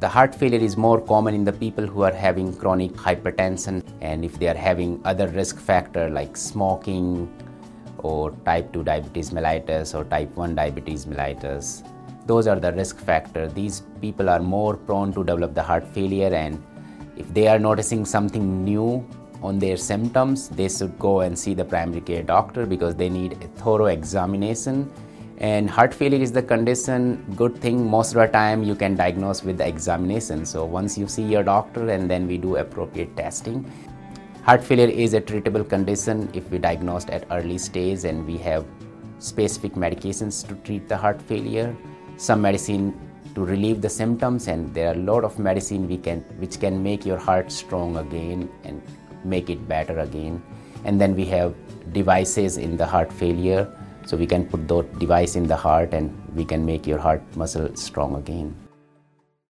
The heart failure is more common in the people who are having chronic hypertension and if they are having other risk factor like smoking or type 2 diabetes mellitus or type 1 diabetes mellitus. Those are the risk factors. These people are more prone to develop the heart failure and if they are noticing something new on their symptoms, they should go and see the primary care doctor because they need a thorough examination. And heart failure is the condition, good thing, most of the time you can diagnose with the examination. So once you see your doctor and then we do appropriate testing. Heart failure is a treatable condition if we diagnosed at early stage and we have specific medications to treat the heart failure. Some medicine to relieve the symptoms and there are a lot of medicine we can which can make your heart strong again and make it better again. And then we have devices in the heart failure. So we can put that device in the heart and we can make your heart muscle strong again.